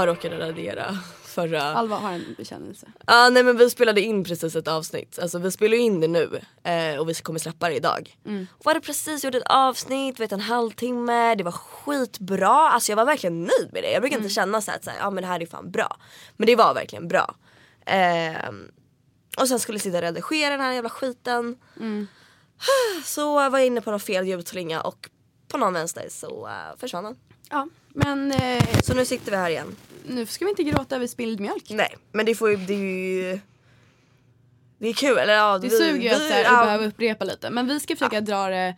jag råkade radera förra... Alva har en bekännelse. Ja nej men vi spelade in precis ett avsnitt, alltså vi spelar ju in det nu eh, och vi kommer släppa det idag. Och hade precis gjort ett avsnitt, vet en halvtimme, det var skitbra, alltså jag var verkligen nöjd med det. Jag brukar inte känna så att ja men det här är fan bra. Men det var verkligen bra. Ehm, och sen skulle jag sitta och redigera den här jävla skiten. Så var jag inne på någon fel ljudslinga och på någon vänster så uh, försvann den. Ja, men eh, Så nu sitter vi här igen. Nu ska vi inte gråta över spilld mjölk. Nej men det får ju, det är ju Det är kul eller ja Det vi- suger ju att vi- här, ja, vi behöver upprepa lite. Men vi ska försöka dra det...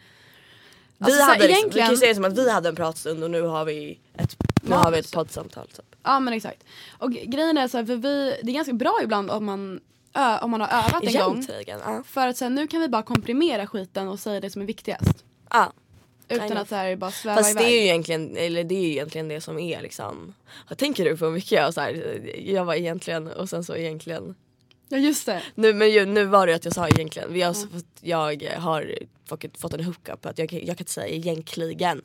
Vi Alltså, så här, hade vi egentligen- kan ju säga det som att vi hade en pratstund och nu har vi ett, nu Ja, har vi ett poddsamtal. Typ. Ja men exakt. Och grejen är så här, för vi, det är ganska bra ibland om man, ö, om man har övat en gång. Egentligen. Ja. För att här, nu kan vi bara komprimera skiten och säga det som är viktigast. ja. Utan att så här, bara sväva Fast iväg. det är ju egentligen, eller det är ju egentligen det som är liksom Vad tänker du på mycket? Jag, så här, jag var egentligen och sen så egentligen Ja just det. Nu, men ju, nu var det att jag sa egentligen. Vi har, fått- Jag har fått, fått en hookup att jag, jag kan inte säga egentligen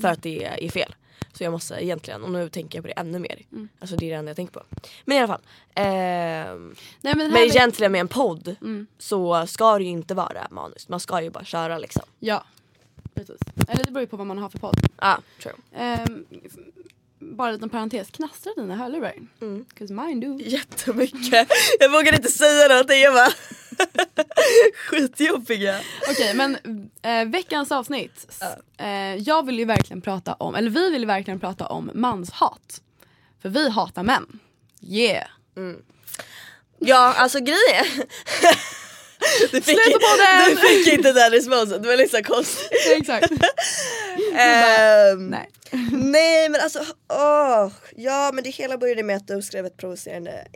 för att det är fel. Så jag måste egentligen och nu tänker jag på det ännu mer. Alltså det är det enda jag tänker på. Men i alla fall. ehm, Nej, men, det men är- egentligen med en podd så ska det ju inte vara manus. Man ska ju bara köra liksom. Ja. Precis. Eller det beror ju på vad man har för podd. Ja, true. F- bara en liten parentes, knastrar dina hörlurar? Mm. 'Cause mine do. Jättemycket. Jag vågar inte säga någonting. Jag bara skitjobbiga. Okej men eh, veckans avsnitt. Eh, jag vill ju verkligen prata om, eller vi vill ju verkligen prata om manshat. För vi hatar män. Yeah. Ja alltså grejen Du fick, Sluta på den! du fick inte den responsen, det var liksom konstigt. Exakt. Ehm, Nej. nej men alltså, åh, ja men det hela började med att du skrev ett provocerande,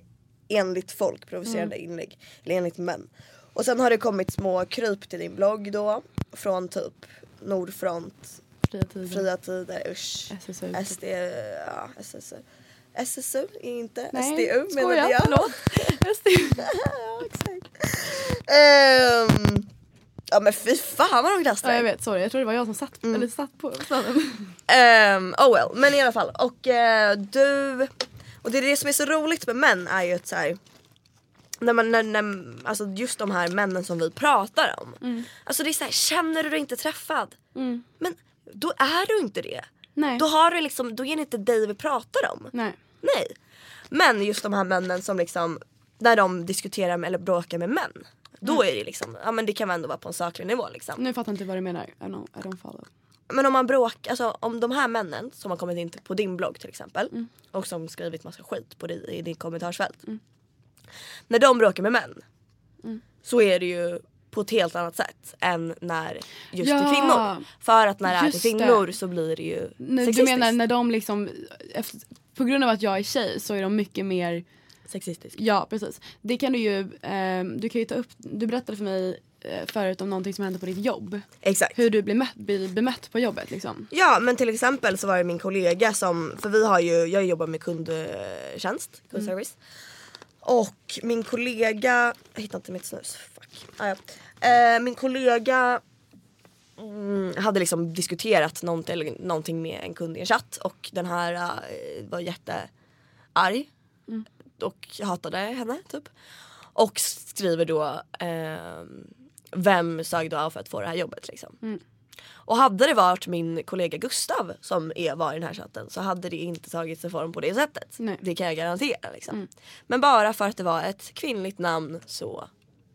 enligt folk, provocerande Mm. inlägg. Eller enligt män. Och sen har det kommit små kryp till din blogg då. Från typ Nordfront, Fria tider. Fria Tider, usch. SSU. SD, ja SSU. SSU är inte Nej, SDU skojar, menade jag. förlåt. SDU. ja, exakt. Ehm, ja men fy fan vad de kastar. Ja, jag vet, sorry. Jag tror det var jag som satt, Mm. eller satt på staden. Um, oh well, men i alla fall. Och eh, du... Och det är det som är så roligt med män är ju att så här, när man, när, när, alltså just de här männen som vi pratar om. Alltså det är så här, känner du dig inte träffad? Mm. Men då är du inte det. Nej. Då, har du liksom, då är det inte dig vi pratar om. Nej. Nej. Men just de här männen som liksom, när de diskuterar med, eller bråkar med män. Då är det liksom, ja men det kan ändå vara på en saklig nivå liksom. Nu fattar jag inte vad du menar. I don't, I don't follow. Men om man bråkar, alltså om de här männen som har kommit in på din blogg till exempel och som skrivit massa skit på dig i ditt kommentarsfält. När de bråkar med män så är det ju på ett helt annat sätt än när just Ja. till kvinnor. För att när det är till Just det. kvinnor så blir det ju du sexistiskt. menar när de liksom, efter, på grund av att jag är tjej så är de mycket mer, Sexistiskt. ja precis. Det kan du ju, ehm, du kan ju ta upp, du berättade för mig eh, förut om någonting som hände på ditt jobb. Exakt. Hur du blir, mött, blir bemött på jobbet liksom. Ja men till exempel så var det min kollega som, för vi har ju, jag jobbar med kundtjänst, kundservice. Och min kollega, jag hittar inte mitt snus. Ah, ja. eh, min kollega mm, hade liksom diskuterat någonting, någonting med en kund i en chatt och den här eh, var jättearg och hatade henne typ. Och skriver då ehm, vem sög du av för att få det här jobbet liksom. Och hade det varit min kollega Gustav som är, var i den här chatten så hade det inte tagit sig form på det sättet. Nej. Det kan jag garantera. Liksom. Men bara för att det var ett kvinnligt namn så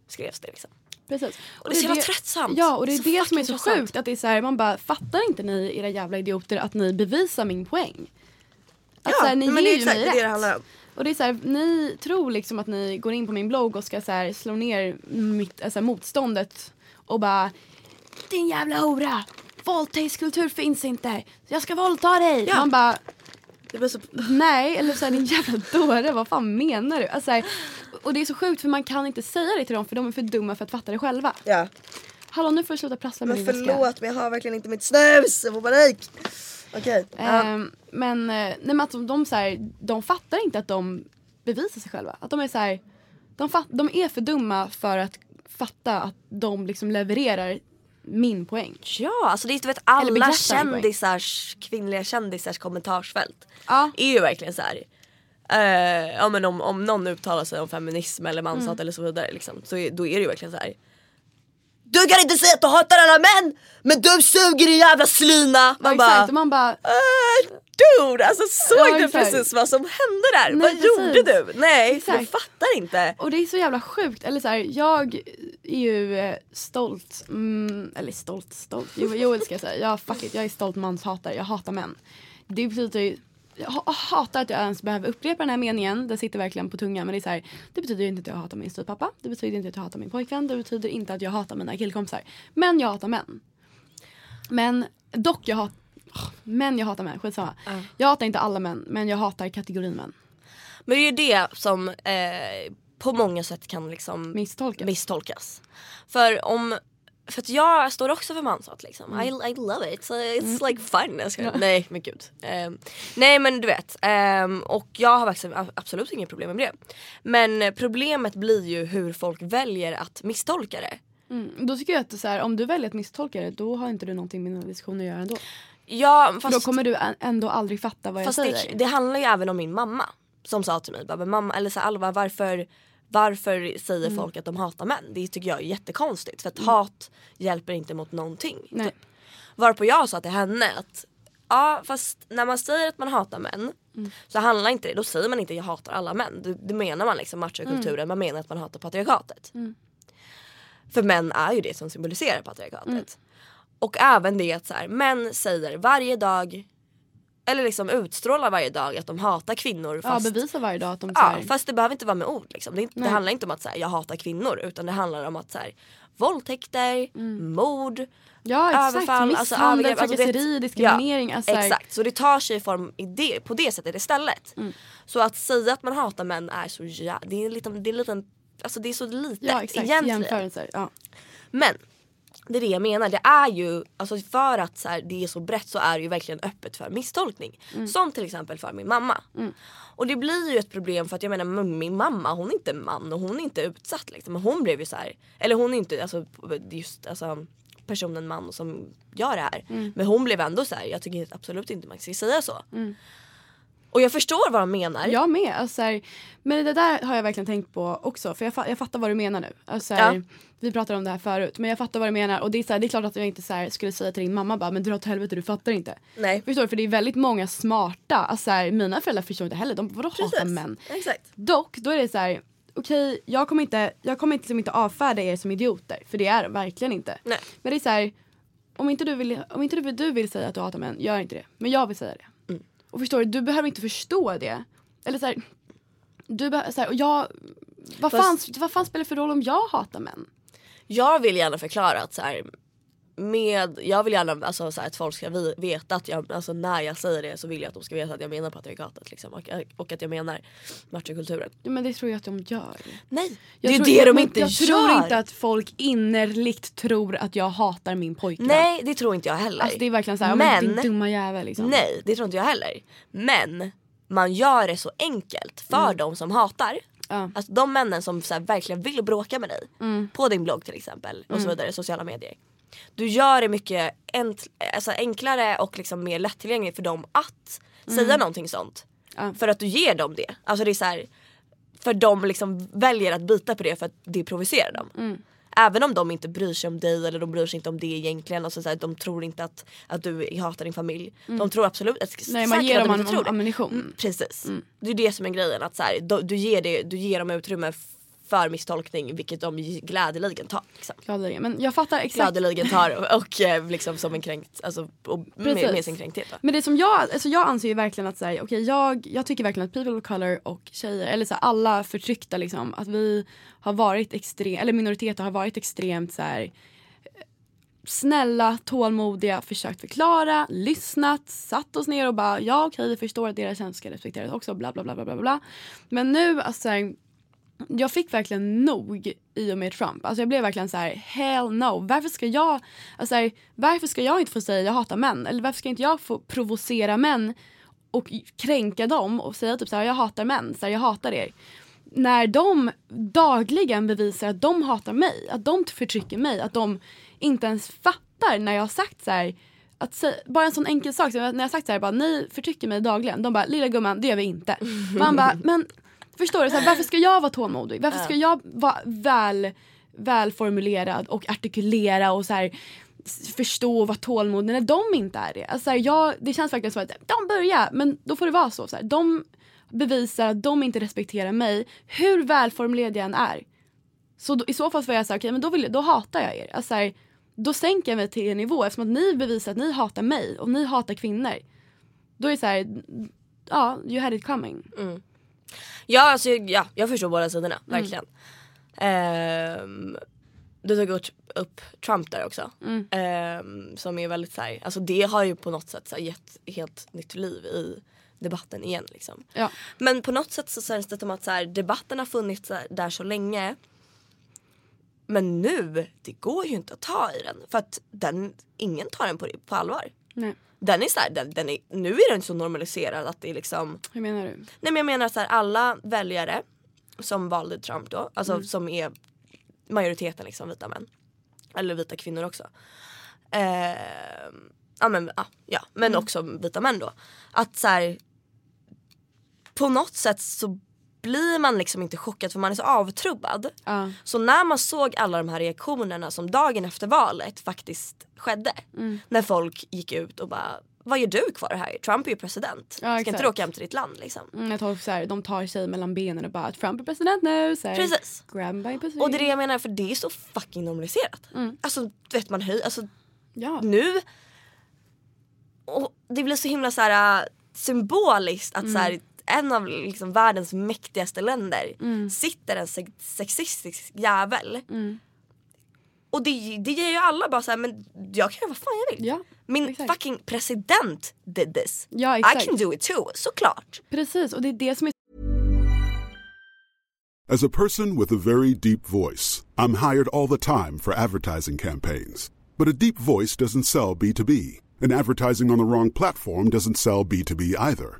skrevs det. Liksom. Precis. Och det är så jävla tröttsamt. Ja och det är Så det som är så tröttsamt. sjukt att det är så här, man bara fattar inte ni era jävla idioter att ni bevisar min poäng. Att Ja, så här, ni men det ger är ju exakt mig det rätt. det handlar om. Och det är så här, ni tror liksom att ni går in på min blogg och ska så här, slå ner mitt, alltså, motståndet och bara Din jävla hora! Våldtäktskultur finns inte! Jag ska våldta dig! Ja. Man bara Det blir så... nej, eller så här, din jävla dåre, vad fan menar du? Alltså, här, och det är så sjukt för man kan inte säga det till dem för de är för dumma för att fatta det själva. Ja. Hallå nu får du sluta prassla med Men din väska. förlåt men jag har verkligen inte mitt snus, jag får panik. Okej. Ehm, men eh, nej, men alltså, de, så här, de fattar inte att de bevisar sig själva. Att de är så här, de, fatt, de är för dumma för att fatta att de liksom levererar min poäng. Ja, alltså det är du vet alla kändisars, kvinnliga kändisars kommentarsfält. Ja. Är ju verkligen så här. Eh, ja men om, om någon uttalar sig om feminism eller manshat Mm. eller så vidare liksom, så är, då är det ju verkligen så här. Du kan inte säga att du hatar alla män men du suger din jävla slyna! Man Ja, bara, exakt, man bara "Eh, dude alltså såg Ja, du precis vad som hände där? Nej, vad precis. gjorde du? Nej jag Exakt. fattar inte. Och det är så jävla sjukt. Eller så här, jag är ju eh, stolt. Mm, eller stolt, stolt. Jo, Joel ska jag säga. Jag, fuck it, jag är stolt manshatare. Jag hatar män. Det betyder ju jag ha- hatar att jag ens behöver upprepa den här meningen. Den sitter verkligen på tungan. Men det är så här, det betyder inte att jag hatar min styvpappa. Det betyder inte att jag hatar min pojkvän. Det betyder inte att jag hatar mina killkompisar. Men jag hatar män. Men dock jag hatar men jag hatar män, skitsamma. Jag hatar inte alla män, men jag hatar kategorin män. Men det är ju det som eh, på många sätt kan liksom Misstolkas. misstolkas. För om för att jag står också för manshat liksom. Mm. I, I love it. It's like fun. Ska, Nej men gud. Ehm, nej men du vet. ehm, och jag har faktiskt absolut inget problem med det. Men problemet blir ju hur folk väljer att misstolka det. Mm. Då tycker jag att så här, om du väljer att misstolka det då har inte du någonting med den här diskussionen att göra ändå. Ja fast, då kommer du ändå aldrig fatta vad jag säger. det, det handlar ju även om min mamma. Som sa till mig, bara, "Men mamma, eller så Alva varför varför säger Mm. folk att de hatar män? Det tycker jag är jättekonstigt för att hat hjälper inte mot någonting. Nej. Typ. Varpå jag sa till henne att ja fast när man säger att man hatar män Mm. så handlar inte det, då säger man inte jag hatar alla män. Det, det menar man liksom machokulturen, man menar att man hatar patriarkatet. Mm. För män är ju det som symboliserar patriarkatet. Och även det att så här, män säger varje dag eller liksom utstrålar varje dag att de hatar kvinnor Ja, fast, bevisa varje dag att de ja, säger fast det behöver inte vara med ord. Liksom. Det, det handlar inte om att så här, jag hatar kvinnor utan det handlar om att så här, våldtäkter, mord, Mm. Ja exakt, överfall, alltså misshandel, alltså det- trakasseri, diskriminering. alltså, så här- Exakt, så det tar sig form i det, på det sättet istället. Mm. Så att säga att man hatar män är så jä- det är en liten, det är en liten Alltså det är så litet Ja exakt, egentligen. jämförelser. Ja. Men det är det jag menar, det är ju alltså för att så här, det är så brett så är det ju verkligen öppet för misstolkning. Mm. Som till exempel för min mamma. Och det blir ju ett problem för att jag menar min mamma hon är inte man och hon är inte utsatt liksom. Men hon blev ju så här, eller hon är inte alltså, just alltså, personen man som gör det här. Mm. Men hon blev ändå så här, jag tycker absolut inte man ska säga så. Och jag förstår vad de menar. Jag med. Alltså, så här, men det där har jag verkligen tänkt på också. För jag, fa- jag fattar vad du menar nu. Alltså, så här, Ja. Vi pratade om det här förut. Men jag fattar vad du menar. Och det är, så här, det är klart att jag inte så skulle säga till din mamma bara men dra åt helvete du fattar inte. Nej. Förstår du? För det är väldigt många smarta. Alltså, mina föräldrar förstår inte heller. De vadå hatar män? Exakt. Dock, då är det så här. Okej, jag kommer inte, jag kommer liksom inte avfärda er som idioter. För det är de verkligen inte. Nej. Men det är så. Om inte, du vill, om inte du vill säga att du hatar män, gör inte det. Men jag vill säga det. Och förstår du, du behöver inte förstå det. Eller så här, du behöver, så här, och jag, vad, Fast- fan, vad fan spelar det för roll om jag hatar män? Jag vill gärna förklara att så här, med, jag vill gärna alltså, så här, att folk ska vi, veta att jag, alltså, när jag säger det så vill jag att de ska veta att jag menar patriarkatet liksom, och, och att jag menar machokulturen. Ja, men det tror jag att de gör. Nej, Jag det är tror, det de inte jag gör. tror inte att folk innerligt tror att jag hatar min pojkvän. Nej det tror inte jag heller. Alltså det är verkligen såhär, men, din dumma jävel liksom. Nej det tror inte jag heller. Men man gör det så enkelt för de som hatar. Ja. Alltså de männen som så här, verkligen vill bråka med dig. På din blogg till exempel och så vidare, sociala medier. Du gör det mycket ent- alltså, enklare och liksom mer lättillgängligt för dem att säga någonting sånt. Ja. För att du ger dem det. Alltså det är så här, för de liksom väljer att bita på det för att det provocerar dem. Mm. Även om de inte bryr sig om dig eller de bryr sig inte om det egentligen. Alltså så här, de tror inte att, att du hatar din familj. De tror absolut, att, Mm. Nej man ger att dem de inte tror am- ammunition. Mm, precis. Det är det som är grejen. Att så här, du, du, ger det, du ger dem utrymme för misstolkning vilket de glädjeligen tar. Liksom. Gladeligen. Men jag fattar exakt. Gladeligen tar och, och eh, liksom som en kränkt, alltså, och med, med sin kränkthet. Då. Men det som jag, alltså jag anser ju verkligen att så här, okay, jag, jag tycker verkligen att people of color och tjejer, eller så här, alla förtryckta liksom, att vi har varit extremt, eller minoriteter har varit extremt så här, snälla, tålmodiga, försökt förklara, lyssnat, satt oss ner och bara ja okej vi förstår att deras känslor ska respekteras också bla bla bla bla bla. Men nu alltså så här, jag fick verkligen nog i och med Trump. Alltså jag blev verkligen så här: hell no. Varför ska jag, alltså här, varför ska jag inte få säga jag hatar män? Eller varför ska inte jag få provocera män och kränka dem och säga typ så här, jag hatar män, så här, jag hatar er. När de dagligen bevisar att de hatar mig, att de förtrycker mig, att de inte ens fattar när jag har sagt så här att säga, bara en sån enkel sak, så när jag har sagt så här, bara, ni förtrycker mig dagligen. De bara, lilla gumman det gör vi inte. Man bara, men förstår du, så här, varför ska jag vara tålmodig? Varför ska jag vara väl, välformulerad och artikulera och så här, förstå och vara tålmodig när de inte är det? Alltså, så här, jag, det känns verkligen som att de börjar, men då får det vara så. så här, de bevisar att de inte respekterar mig, hur välformulerad jag än är. Så då, i så fall får jag säga, okej men då, vill, då hatar jag er. Alltså, så här, då sänker jag mig till er nivå eftersom att ni bevisar att ni hatar mig och ni hatar kvinnor. Då är det så här, ja, you had it coming. Ja, alltså, ja jag förstår båda sidorna, verkligen. Ehm, du tog upp, Trump där också. Ehm, som är väldigt såhär, alltså det har ju på något sätt så här, gett helt nytt liv i debatten igen liksom. Ja. Men på något sätt så känns det som att så här, debatten har funnits där så länge. Men nu, det går ju inte att ta i den. För att den, ingen tar den på, på allvar. Nej, Den är så här, den, den är, nu är den så normaliserad att det är liksom hur menar du? Nej men jag menar så här, alla väljare som valde Trump då, alltså Mm. som är majoriteten liksom vita män. Eller vita kvinnor också. Eh, ja men, ah, ja, men Mm. också vita män då. Att så här, på något sätt så blir man liksom inte chockad för man är så avtrubbad. Ja. Så när man såg alla de här reaktionerna som dagen efter valet faktiskt skedde. Mm. När folk gick ut och bara vad gör du kvar här? Trump är ju president. Ja, Ska inte du åka hem till ditt land liksom? Mm, jag tar så här, de tar sig mellan benen och bara Trump är president nu. Så här, Precis. Grab by pussy. Och det är det jag menar för det är så fucking normaliserat. Alltså vet man höj, alltså Ja. nu. Och det blir så himla så här äh, symboliskt att så här, en av liksom världens mäktigaste länder sitter en sex- sexistisk jävel. Och det, det ger ju alla bara så här, men jag kan göra vad fan jag vill. Ja, Min exakt. fucking president did this. Ja, I exakt. can do it too, såklart. Precis, och det är det som är As a person with a very deep voice, I'm hired all the time for advertising campaigns. But a deep voice doesn't sell B2B, and advertising on the wrong platform doesn't sell B2B either.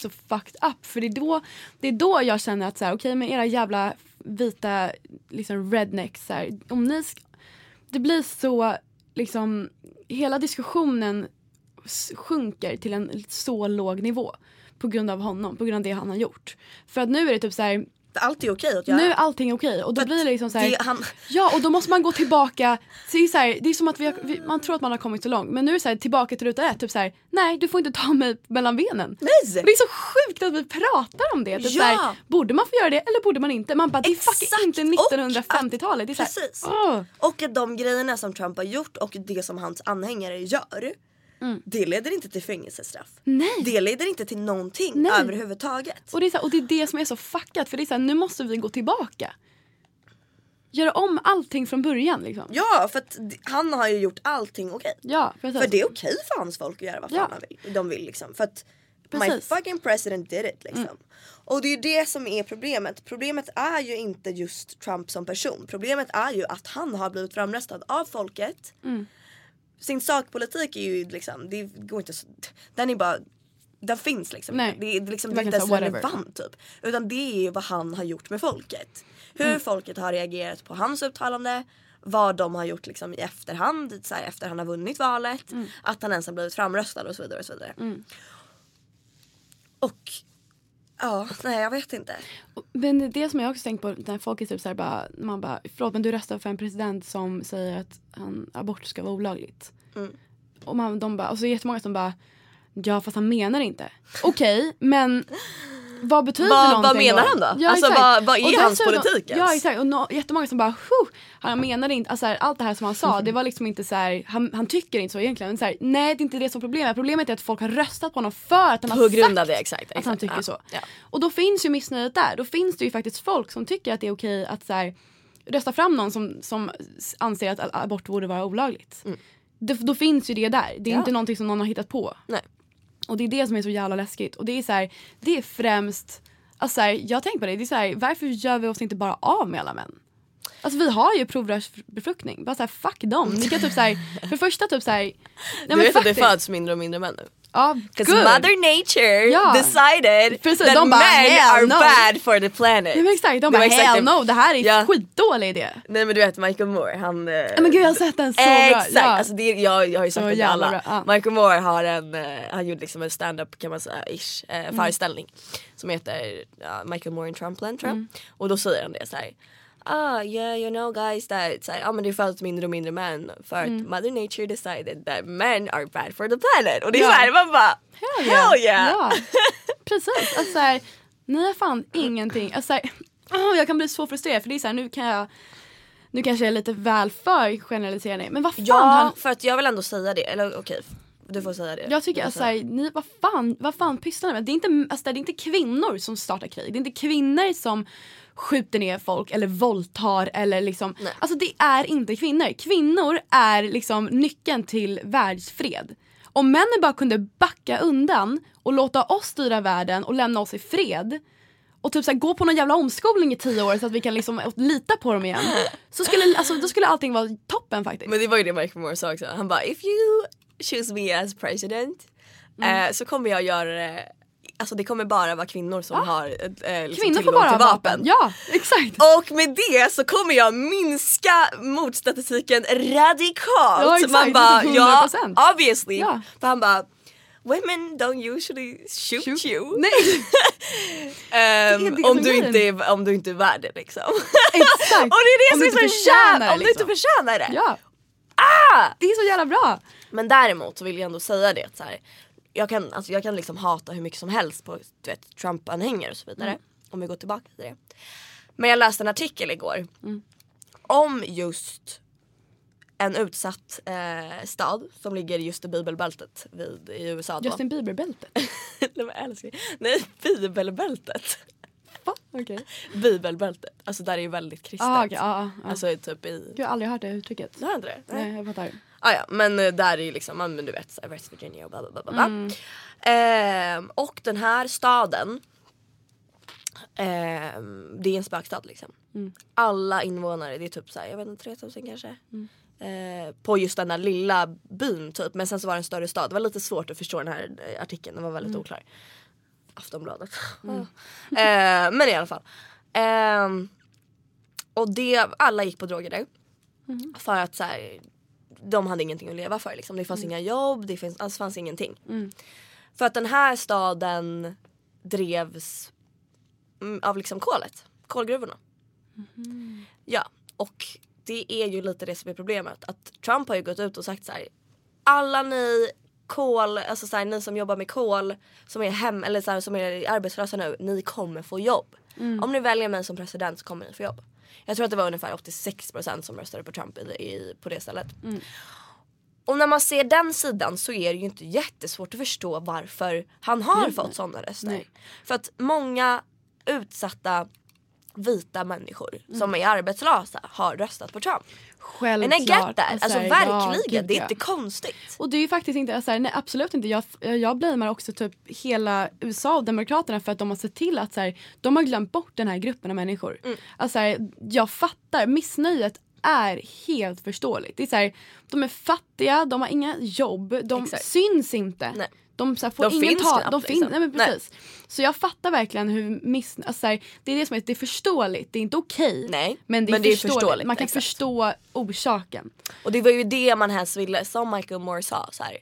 Så fucked up. För det är då, det är då jag känner att så här, okej okay, men era jävla vita liksom rednecks, så här, om ni sk- det blir så liksom, hela diskussionen sjunker till en så låg nivå på grund av honom, på grund av det han har gjort. För att nu är det typ så här, allt är okej att göra. nu är allting okej och då att blir det liksom så här, det- han- Ja och då måste man gå tillbaka, så det, är så här, det är som att vi, har, vi man tror att man har kommit så långt men nu är det så här, tillbaka till ruta ett, typ så här, nej du får inte ta mig mellan benen. Nej! Och det är så sjukt att vi pratar om det. Typ Ja. så borde man få göra det eller borde man inte? Man bara, det är fucking inte Och 1950-talet. Det är så Precis. åh. Och att de grejerna som Trump har gjort och det som hans anhängare gör. Det leder inte till fängelsestraff. Mm. Nej. Det leder inte till någonting Nej. överhuvudtaget. Och det, är så här, och det är det som är så fuckat för det är så här, nu måste vi gå tillbaka. Göra om allting från början liksom. Ja för att han har ju gjort allting okej. Ja, precis. För det är okej för hans folk att göra vad fan Ja. vill, de vill liksom. För att my Precis. Mm. fucking president did it liksom. Och det är ju det som är problemet. Problemet är ju inte just Trump som person. Problemet är ju att han har blivit framröstad av folket. Mm. Sin sakpolitik är ju liksom, det går inte så, den är bara den finns liksom Nej. Det är, liksom, det är Verkligen inte ens relevant typ. Utan det är ju vad han har gjort med folket. Hur Mm. folket har reagerat på hans uttalande. Vad de har gjort liksom i efterhand, så här, efter han har vunnit valet. Mm. Att han ens har blivit framröstad och så vidare. Och, så vidare. och ja, nej jag vet inte. Men det som jag också tänkt på när folk är typ såhär bara, man bara, förlåt men du röstar för en president som säger att han, abort ska vara olagligt. Mm. Och man, de bara, och så är det jättemånga som bara, ja fast han menar inte. Okej, men vad betyder Vad- någonting vad menar han då? Alltså, exakt. vad- vad är hans politik ens? Ja exakt och no, jättemånga som bara, han menade inte, alltså, här, allt det här som han sa det var liksom inte så här, han, han tycker inte så egentligen. Men, så här, nej det är inte det som är problemet, problemet är att folk har röstat på honom för att han har sagt det exakt. exakt. att han tycker ja. så. Ja. Och då finns ju missnöjet där. Då finns det ju faktiskt folk som tycker att det är okej att så här, rösta fram någon som, som anser att abort borde vara olagligt. Det, då finns ju det där. Det är Ja. inte någonting som någon har hittat på. Nej. Och det är det som är så jävla läskigt. Och det är så här, det är främst, alltså så här, jag tänker på det, det är så här, varför gör vi oss inte bara av med alla män? Alltså vi har ju provrörsbefruktning, bara såhär fuck dem. Ni kan typ såhär, för första typ såhär, nej Du vet att det faktiskt. föds mindre och mindre män nu? Ja, Because good. mother nature Ja. decided Precis, that de bara, men are no. bad for the planet. Ja, men exakt, de bara exakt hell no, det här är Ja. skitdålig idé. Nej men du vet Michael Moore han... eh, Ja, men gud jag har sett den så bra. Exakt, Ja. alltså det, jag, jag har ju sagt det till alla. ja. Michael Moore har en, eh, han gjorde liksom en stand-up kan man säga, ish, eh, Mm. föreställning. Som heter ja, Michael Moore in Trumpland tror jag. Mm. Och då säger han det så här. Ah yeah you know guys that så här, ah, men det föds mindre och mindre män för att Mm. mother nature decided that men are bad for the planet. Och det är Ja. så här, man bara hell yeah! Ja, precis. Alltså, så här, ni har fan ingenting. Alltså, så här, åh, jag kan bli så frustrerad för det är så här, nu kan jag nu kanske jag är lite väl för generaliserande men vad fan Ja, har, för att jag vill ändå säga det. Eller okej, du får säga det. jag tycker alltså, säga. här, ni, vad fan, vad fan pysslar ni med? Det är, inte, alltså, det är inte kvinnor som startar krig. Det är inte kvinnor som skjuter ner folk eller våldtar eller liksom. Nej. Alltså det är inte kvinnor. Kvinnor är liksom nyckeln till världsfred. Om männen bara kunde backa undan och låta oss styra världen och lämna oss i fred och typ så här, gå på någon jävla omskolning i tio år så att vi kan liksom lita på dem igen. Så skulle, alltså, då skulle allting vara toppen faktiskt. Men det var ju det Michael Moore sa också. Han bara if you choose me as president Mm. eh, så kommer jag göra det Alltså det kommer bara vara kvinnor som har eh, liksom Kvinnor får bara till vapen. vapen. Ja, exakt. Och med det så kommer jag minska motstatistiken radikalt. Ja, exakt. Man bara, ja 100%. obviously. Ja. För han bara Women don't usually shoot, Shoot. you. Nej, Det det om, du inte är, om du inte är värd det liksom. exakt. Och det är det Om som är så jävla, det, om du inte liksom. förtjänar det. Ja. Det är så jävla bra. Men däremot så vill jag ändå säga det så här, jag kan, alltså jag kan liksom hata hur mycket som helst på du vet, Trump-anhängare och så vidare. Om vi går tillbaka till det. Men jag läste en artikel igår om just en utsatt eh, stad som ligger just i bibelbältet vid, i USA. Då. Justin Bieber-bältet. Nej men älskling. Nej bibelbältet. Va? Okej. Bibelbältet. Alltså där är ju väldigt kristet. Ah, okej, ah, ah. Alltså typ i... Gud, jag har aldrig hört det uttrycket. Du har inte det? Nej, jag fattar. Ah, ja, men eh, där är ju liksom, men du vet West Virginia och bla bla bla. bla. Ehm, och den här staden, ehm, det är en spökstad liksom. Alla invånare, det är typ så här, jag vet inte 3000 kanske. Eh, på just den där lilla byn typ. Men sen så var det en större stad. Det var lite svårt att förstå den här eh, artikeln, den var väldigt oklar. Aftonbladet. eh, men i alla fall. Ehm, och det, alla gick på droger där. För att så här, de hade ingenting att leva för. Liksom. Det fanns inga jobb, det fanns, alltså, fanns ingenting. För att den här staden drevs mm, av liksom kolet, kolgruvorna. Ja, och det är ju lite det som är problemet. Att Trump har ju gått ut och sagt så här. Alla ni kol, alltså så här, ni som jobbar med kol som är hem eller så här, som är arbetslösa nu, ni kommer få jobb. Om ni väljer mig som president så kommer ni få jobb. Jag tror att det var ungefär 86% som röstade på Trump i, i, på det stället. Och när man ser den sidan så är det ju inte jättesvårt att förstå varför han har fått sådana röster. Nej. För att många utsatta vita människor Mm. som är arbetslösa har röstat på Trump. Självklart. And I get that. Så Alltså här, verkligen, ja, det är ja. inte konstigt. Och det är ju faktiskt inte, alltså, här, nej, absolut inte. Jag, jag blamear också typ hela USA och Demokraterna för att de har sett till att så här, de har glömt bort den här gruppen av människor. Mm. Alltså, så här, jag fattar missnöjet är helt förståeligt. Det är så här, de är fattiga, de har inga jobb, de Exakt. syns inte. Nej. De så här, får De ingen finns ta, knappt, de fin- liksom. nej, men Nej. precis. Så jag fattar verkligen hur miss... Alltså, här, det är det som är, det är förståeligt, det är inte okej. Nej, Men det är, men det är förståeligt. förståeligt, Man kan exakt. förstå orsaken. Och det var ju det man helst ville, som Michael Moore sa så här.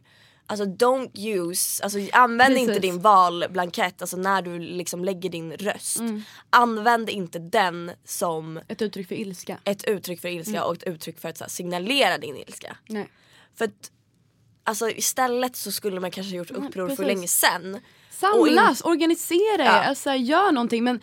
Alltså don't use, alltså använd Precis. inte din valblankett alltså när du liksom lägger din röst. Mm. Använd inte den som Ett uttryck för ilska. ett uttryck för ilska Mm. och ett uttryck för att här, signalera din ilska. Nej. För att alltså istället så skulle man kanske gjort uppror för länge sen. Samlas, organisera er, Ja. alltså, gör någonting men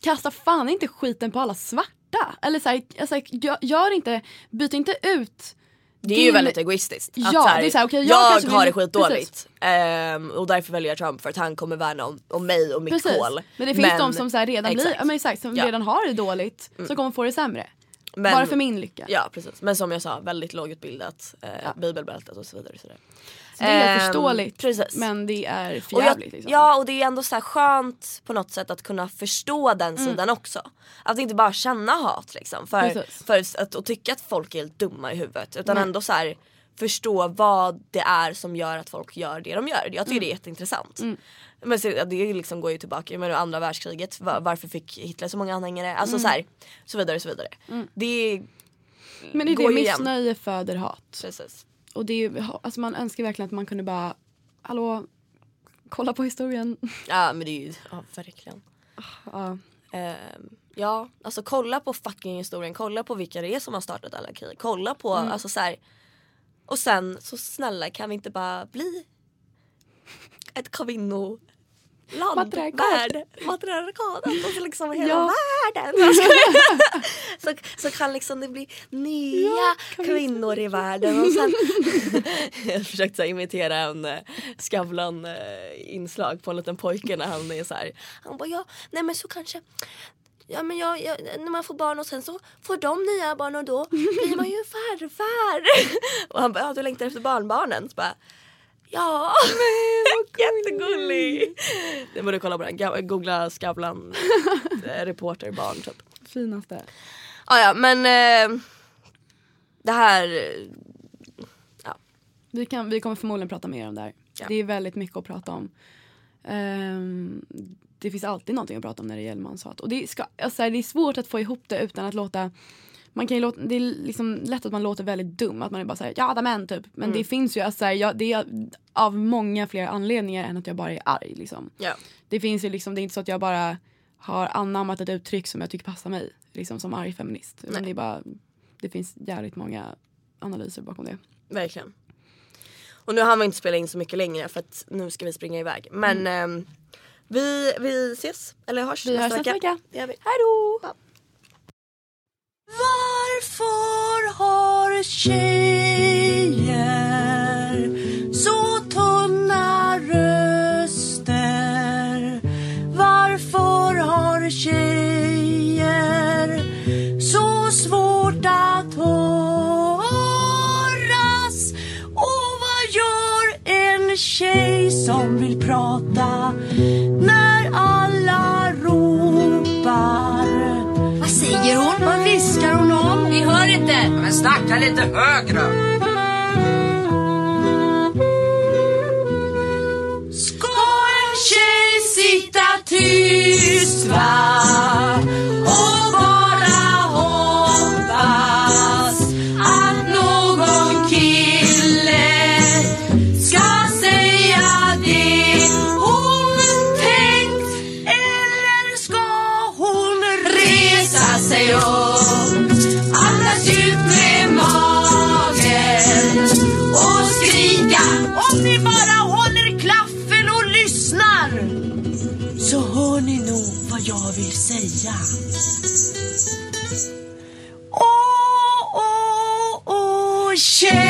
kasta fan inte skiten på alla svarta. Eller så här, alltså, gör, gör inte, byt inte ut Det är ju din- väldigt egoistiskt. Ja, här, det är så här, okej, jag jag har det skitdåligt ehm, och därför väljer jag Trump för att han kommer värna om, om mig och mitt Precis. kol. Men det finns de som så redan blir, men exakt, som Ja. redan har det dåligt som kommer få det sämre. Men- Bara för min lycka. Ja precis, men som jag sa väldigt lågutbildat, eh, Ja. bibelbältet och så vidare. Så det är Ehm, förståeligt precis. men det är för Och jag, jävligt. Liksom. Ja och det är ändå så här skönt på något sätt att kunna förstå den Mm. sidan också. Att inte bara känna hat liksom för, Precis. för att, och tycka att folk är helt dumma i huvudet utan Nej. ändå så här förstå vad det är som gör att folk gör det de gör. Jag tycker Mm. det är jätteintressant. Men så, det liksom går ju tillbaka med andra världskriget, Va- varför fick Hitler så många anhängare? Alltså Mm. så här, så vidare så vidare. Det men det är går det, ju igen. missnöje föder hat. Precis. Och det är, ju- alltså man önskar verkligen att man kunde bara, hallå, kolla på historien. Ja men det är ju, ja verkligen. Ja. Ehm, ja, alltså kolla på fucking historien, kolla på vilka det är som har startat alla krig. Kolla på, alltså så här. Och sen så snälla kan vi inte bara bli ett kvinnoland, Matriarkat. värld, matriarkatet och så liksom hela Ja. världen. så, så kan liksom det bli nya vi- kvinnor i världen. Och sen, jag försökte här imitera en uh, Skavlan eh, inslag på en liten pojke när han är så här. Han bara ja, nej men så kanske Ja men jag, jag, när man får barn och sen så får de nya barn och då blir man ju farfar. och han bara, ja du längtar efter barnbarnen. Så bara, ja, jättegullig. Det borde kolla på den, googla Skavlan eh, reporter barn typ. Finaste. Ah, ja men eh, det här, eh, Vi, kan, vi kommer förmodligen prata mer om det här. Ja. Det är väldigt mycket att prata om. Ehm, det finns alltid någonting att prata om när det gäller manshat. Och det, ska, alltså, det är svårt att få ihop det utan att låta man kan låta, det är liksom lätt att man låter väldigt dum, att man är bara såhär ja men typ. Men det finns ju, alltså, jag, det är av många fler anledningar än att jag bara är arg. Liksom. ja. Det finns ju liksom, det är inte så att jag bara har anammat ett uttryck som jag tycker passar mig. Liksom som arg feminist. Nej. det är bara, det finns jävligt många analyser bakom det. Verkligen. Och nu har vi inte spela in så mycket längre för att nu ska vi springa iväg. Men ehm, vi, vi ses, eller hörs Vi hörs nästa vecka. Det gör vi. Hej då! Varför har tjejer tjej som vill prata när alla ropar? Vad säger hon? Vad viskar hon om? Vi hör inte. Men snacka lite högre! shit.